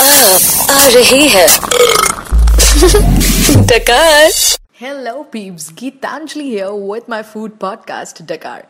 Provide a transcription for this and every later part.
आ रही है डकार Hello, peeps. Geetanjali here with my food podcast, Dakar.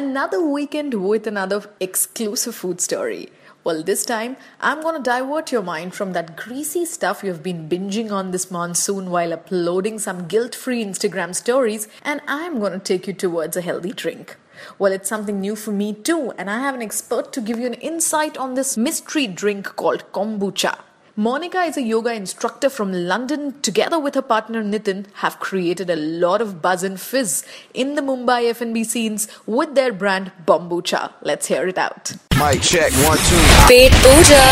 Another weekend with another exclusive food story. Well, this time I'm gonna divert your mind from that greasy stuff you've been binging on this monsoon while uploading some guilt free Instagram stories, and I'm gonna take you towards a healthy drink. Well, it's something new for me too, and I have an expert to give you an insight on this mystery drink called kombucha. Monica is a yoga instructor from London, together with her partner Nitin, have created a lot of buzz and fizz in the Mumbai FNB scenes with their brand Bombucha. Let's hear it out. Mic check, one, two. Pet pooja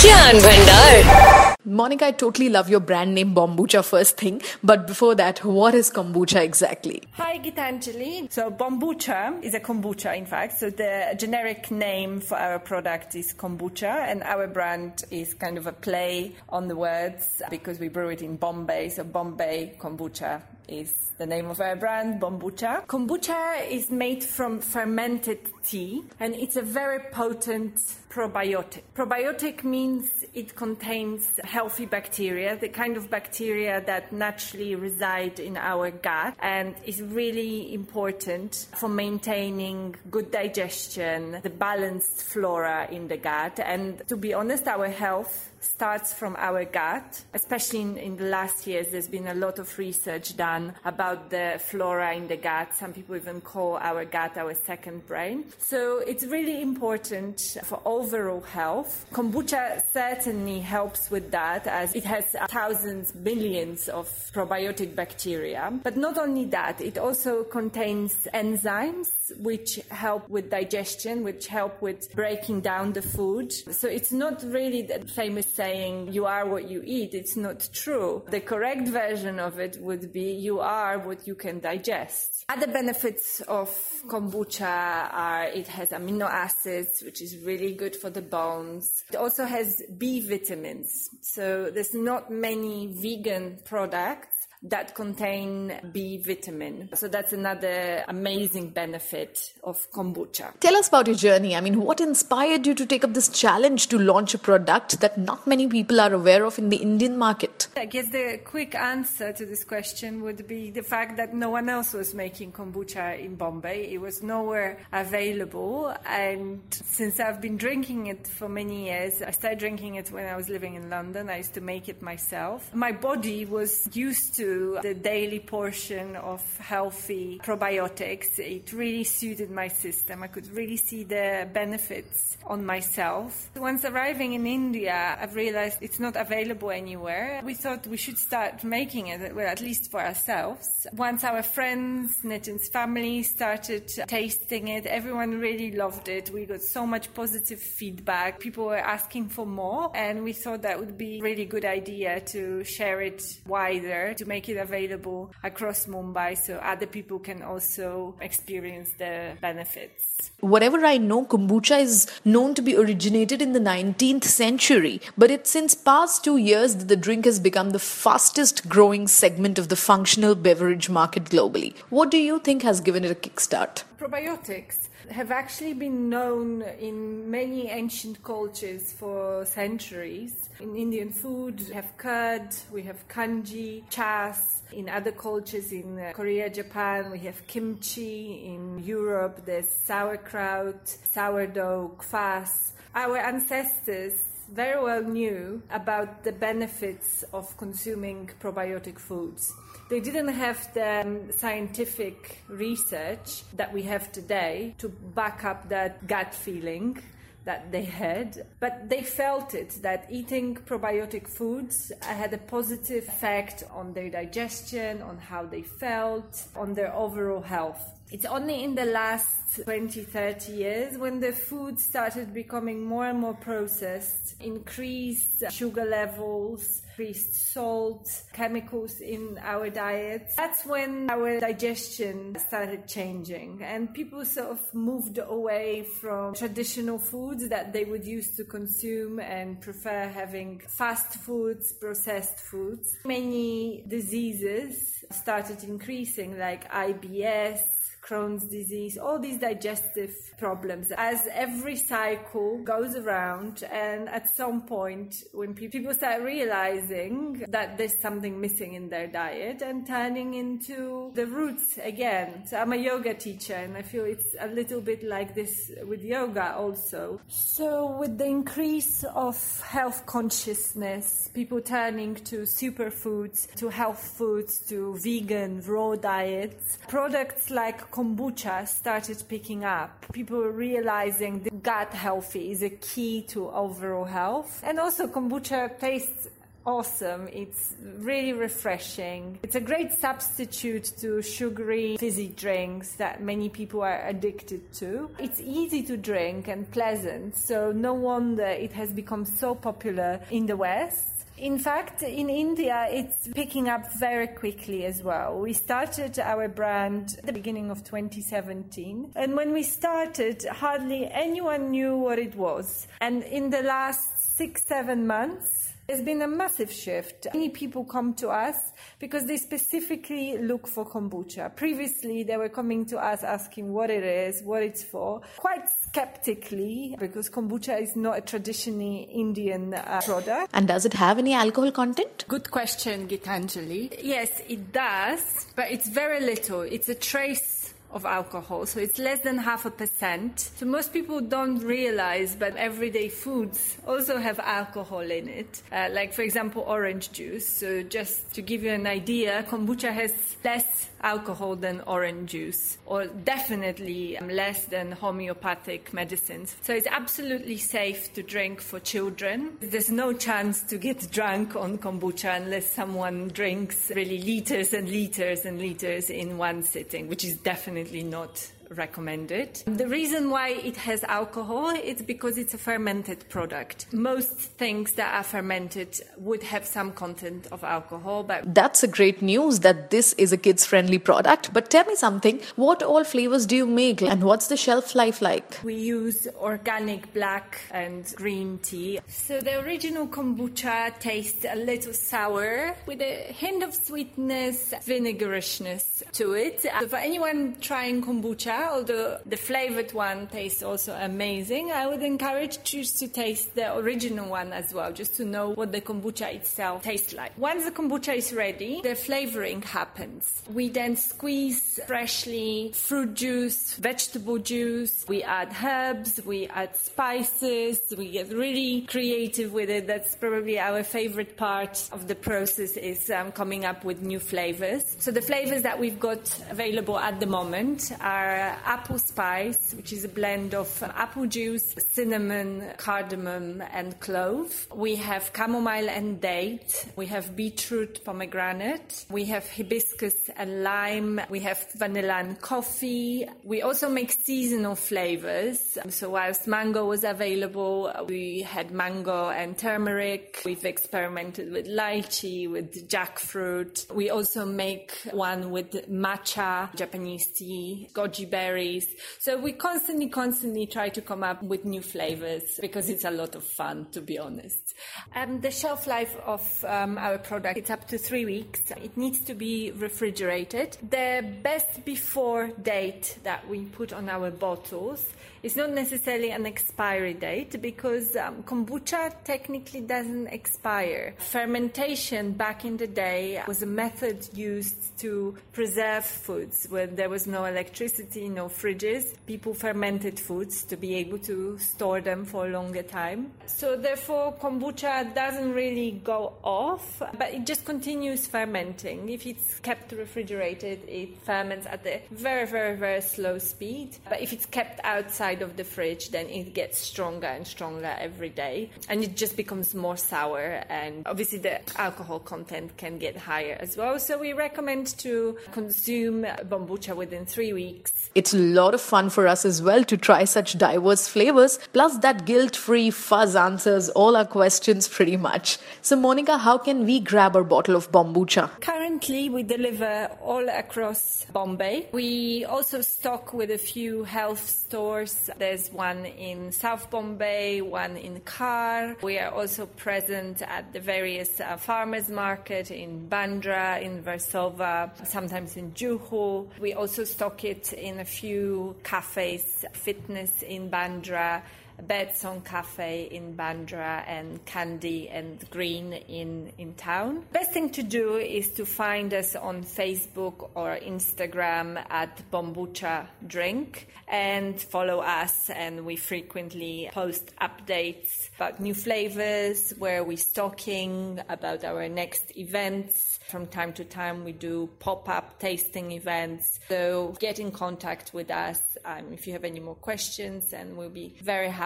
Kyan Bhandar. Monica, I totally love your brand name Bombucha first thing, but before that, what is kombucha exactly? Hi, Gitanjali. So, Bombucha is a kombucha, in fact. So, the generic name for our product is kombucha, and our brand is kind of a play on the words because we brew it in Bombay. So, Bombay kombucha is the name of our brand, Bombucha. Kombucha is made from fermented tea, and it's a very potent probiotic. Probiotic means it contains healthy bacteria, the kind of bacteria that naturally reside in our gut and is really important for maintaining good digestion, the balanced flora in the gut. And to be honest, our health starts from our gut, especially in, in, the last years. There's been a lot of research done about the flora in the gut. Some people even call our gut our second brain. So it's really important for overall health. Kombucha certainly helps with that as it has thousands, millions of probiotic bacteria. But not only that, it also contains enzymes which help with digestion, which help with breaking down the food. So it's not really the famous saying you are what you eat. It's not true. The correct version of it would be you are what you can digest. Other benefits of kombucha are it has amino acids, which is really good for the bones. It also has B vitamins. So there's not many vegan products that contain B vitamin. So that's another amazing benefit of kombucha. Tell us about your journey. I mean, what inspired you to take up this challenge to launch a product that not many people are aware of in the Indian market? I guess the quick answer to this question would be the fact that no one else was making kombucha in Bombay. It was nowhere available. And since I've been drinking it for many years, I started drinking it when I was living in London. I used to make it myself. My body was used to the daily portion of healthy probiotics. It really suited my system. I could really see the benefits on myself. Once arriving in India, I've realized it's not available anywhere. We thought we should start making it, well, at least for ourselves. Once our friends, Nitin's family started tasting it, everyone really loved it. We got so much positive feedback. People were asking for more, and we thought that would be a really good idea to share it wider, to make make it available across Mumbai so other people can also experience the benefits. Whatever I know, kombucha is known to be originated in the 19th century, but it's since past two years that the drink has become the fastest growing segment of the functional beverage market globally. What do you think has given it a kickstart? Probiotics have actually been known in many ancient cultures for centuries. In Indian food, we have curd, we have kanji, chas. In other cultures, in uh, Korea, Japan, we have kimchi. In Europe, there's sauerkraut, sourdough, kvass. Our ancestors very well knew about the benefits of consuming probiotic foods. They didn't have the um, scientific research that we have today to back up that gut feeling that they had, but they felt it that eating probiotic foods had a positive effect on their digestion, on how they felt, on their overall health. It's only in the last 20, 30 years when the food started becoming more and more processed, increased sugar levels, increased salt, chemicals in our diets. That's when our digestion started changing and people sort of moved away from traditional foods that they would used to consume and prefer having fast foods, processed foods. Many diseases started increasing like IBS, Crohn's disease, all these digestive problems. As every cycle goes around, and at some point, when people start realizing that there's something missing in their diet and turning into the roots again. So I'm a yoga teacher, and I feel it's a little bit like this with yoga also. So, with the increase of health consciousness, people turning to superfoods, to health foods, to vegan, raw diets, products like kombucha started picking up. People realizing that gut healthy is a key to overall health. And also kombucha tastes awesome. It's really refreshing. It's a great substitute to sugary fizzy drinks that many people are addicted to. It's easy to drink and pleasant, so no wonder it has become so popular in the West. In fact, in India, it's picking up very quickly as well. We started our brand at the beginning of 2017. And when we started, hardly anyone knew what it was. And in the last six, seven months, there's been a massive shift. Many people come to us because they specifically look for kombucha. Previously, they were coming to us asking what it is, what it's for, quite skeptically because kombucha is not a traditionally Indian uh, product. And does it have any alcohol content? Good question, Gitanjali. Yes, it does, but it's very little. It's a trace of alcohol. So it's less than half a percent. So most people don't realize, but everyday foods also have alcohol in it. Uh, like, for example, orange juice. So just to give you an idea, kombucha has less alcohol than orange juice, or definitely um, less than homeopathic medicines. So it's absolutely safe to drink for children. There's no chance to get drunk on kombucha unless someone drinks really liters and liters and liters in one sitting, which is definitely not recommended. The reason why it has alcohol is because it's a fermented product. Most things that are fermented would have some content of alcohol, but that's a great news that this is a kids friendly product. But tell me something, what all flavors do you make and what's the shelf life like? We use organic black and green tea. So the original kombucha tastes a little sour with a hint of sweetness, vinegarishness to it. So for anyone trying kombucha, although the flavored one tastes also amazing, I would encourage you to taste the original one as well, just to know what the kombucha itself tastes like. Once the kombucha is ready, the flavoring happens. We then squeeze freshly fruit juice, vegetable juice, we add herbs, we add spices, we get really creative with it. That's probably our favorite part of the process is um, coming up with new flavors. So the flavors that we've got available at the moment are Uh, apple spice, which is a blend of apple juice, cinnamon, cardamom, and clove. We have chamomile and date. We have beetroot, pomegranate. We have hibiscus and lime. We have vanilla and coffee. We also make seasonal flavors. So whilst mango was available, we had mango and turmeric. We've experimented with lychee, with jackfruit. We also make one with matcha, Japanese tea, goji berries. So we constantly, constantly try to come up with new flavors because it's a lot of fun, to be honest. Um, the shelf life of um, our product it's up to three weeks. It needs to be refrigerated. The best before date that we put on our bottles is not necessarily an expiry date because um, kombucha technically doesn't expire. Fermentation back in the day was a method used to preserve foods when there was no electricity, no fridges. People fermented foods to be able to store them for a longer time. So therefore, kombucha doesn't really go off, but it just continues fermenting. If it's kept refrigerated, it ferments at a very, very, very slow speed. But if it's kept outside of the fridge, then it gets stronger and stronger every day. And it just becomes more sour. And obviously, the alcohol content can get higher as well. So we recommend to consume kombucha within three weeks. It's a lot of fun for us as well to try such diverse flavors. Plus, that guilt free fuzz answers all our questions pretty much. So, Monica, how can we grab our bottle of kombucha? Currently, we deliver all across Bombay. We also stock with a few health stores. There's one in South Bombay, one in Khar. We are also present at the various uh, farmers market in Bandra, in Versova, sometimes in Juhu. We also stock it in a few cafes, fitness in Bandra Birdsong Cafe in Bandra and Candy and Green in, in town. Best thing to do is to find us on Facebook or Instagram at Bombucha Drink and follow us and we frequently post updates about new flavors, where we're stocking, about our next events. From time to time, we do pop up tasting events. So get in contact with us um, if you have any more questions, and we'll be very happy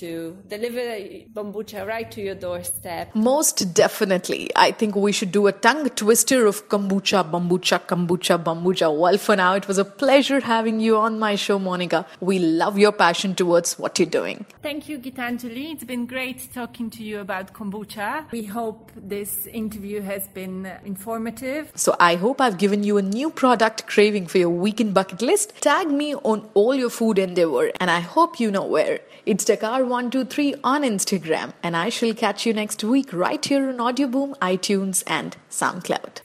to deliver kombucha right to your doorstep. Most definitely. I think we should do a tongue twister of kombucha, bambucha, kombucha, bambucha. Well, for now, it was a pleasure having you on my show, Monica. We love your passion towards what you're doing. Thank you, Gitanjali. It's been great talking to you about kombucha. We hope this interview has been informative. So I hope I've given you a new product craving for your weekend bucket list. Tag me on all your food endeavor and I hope you know where. It's Dakar123 on Instagram and I shall catch you next week right here on Audioboom, iTunes and SoundCloud.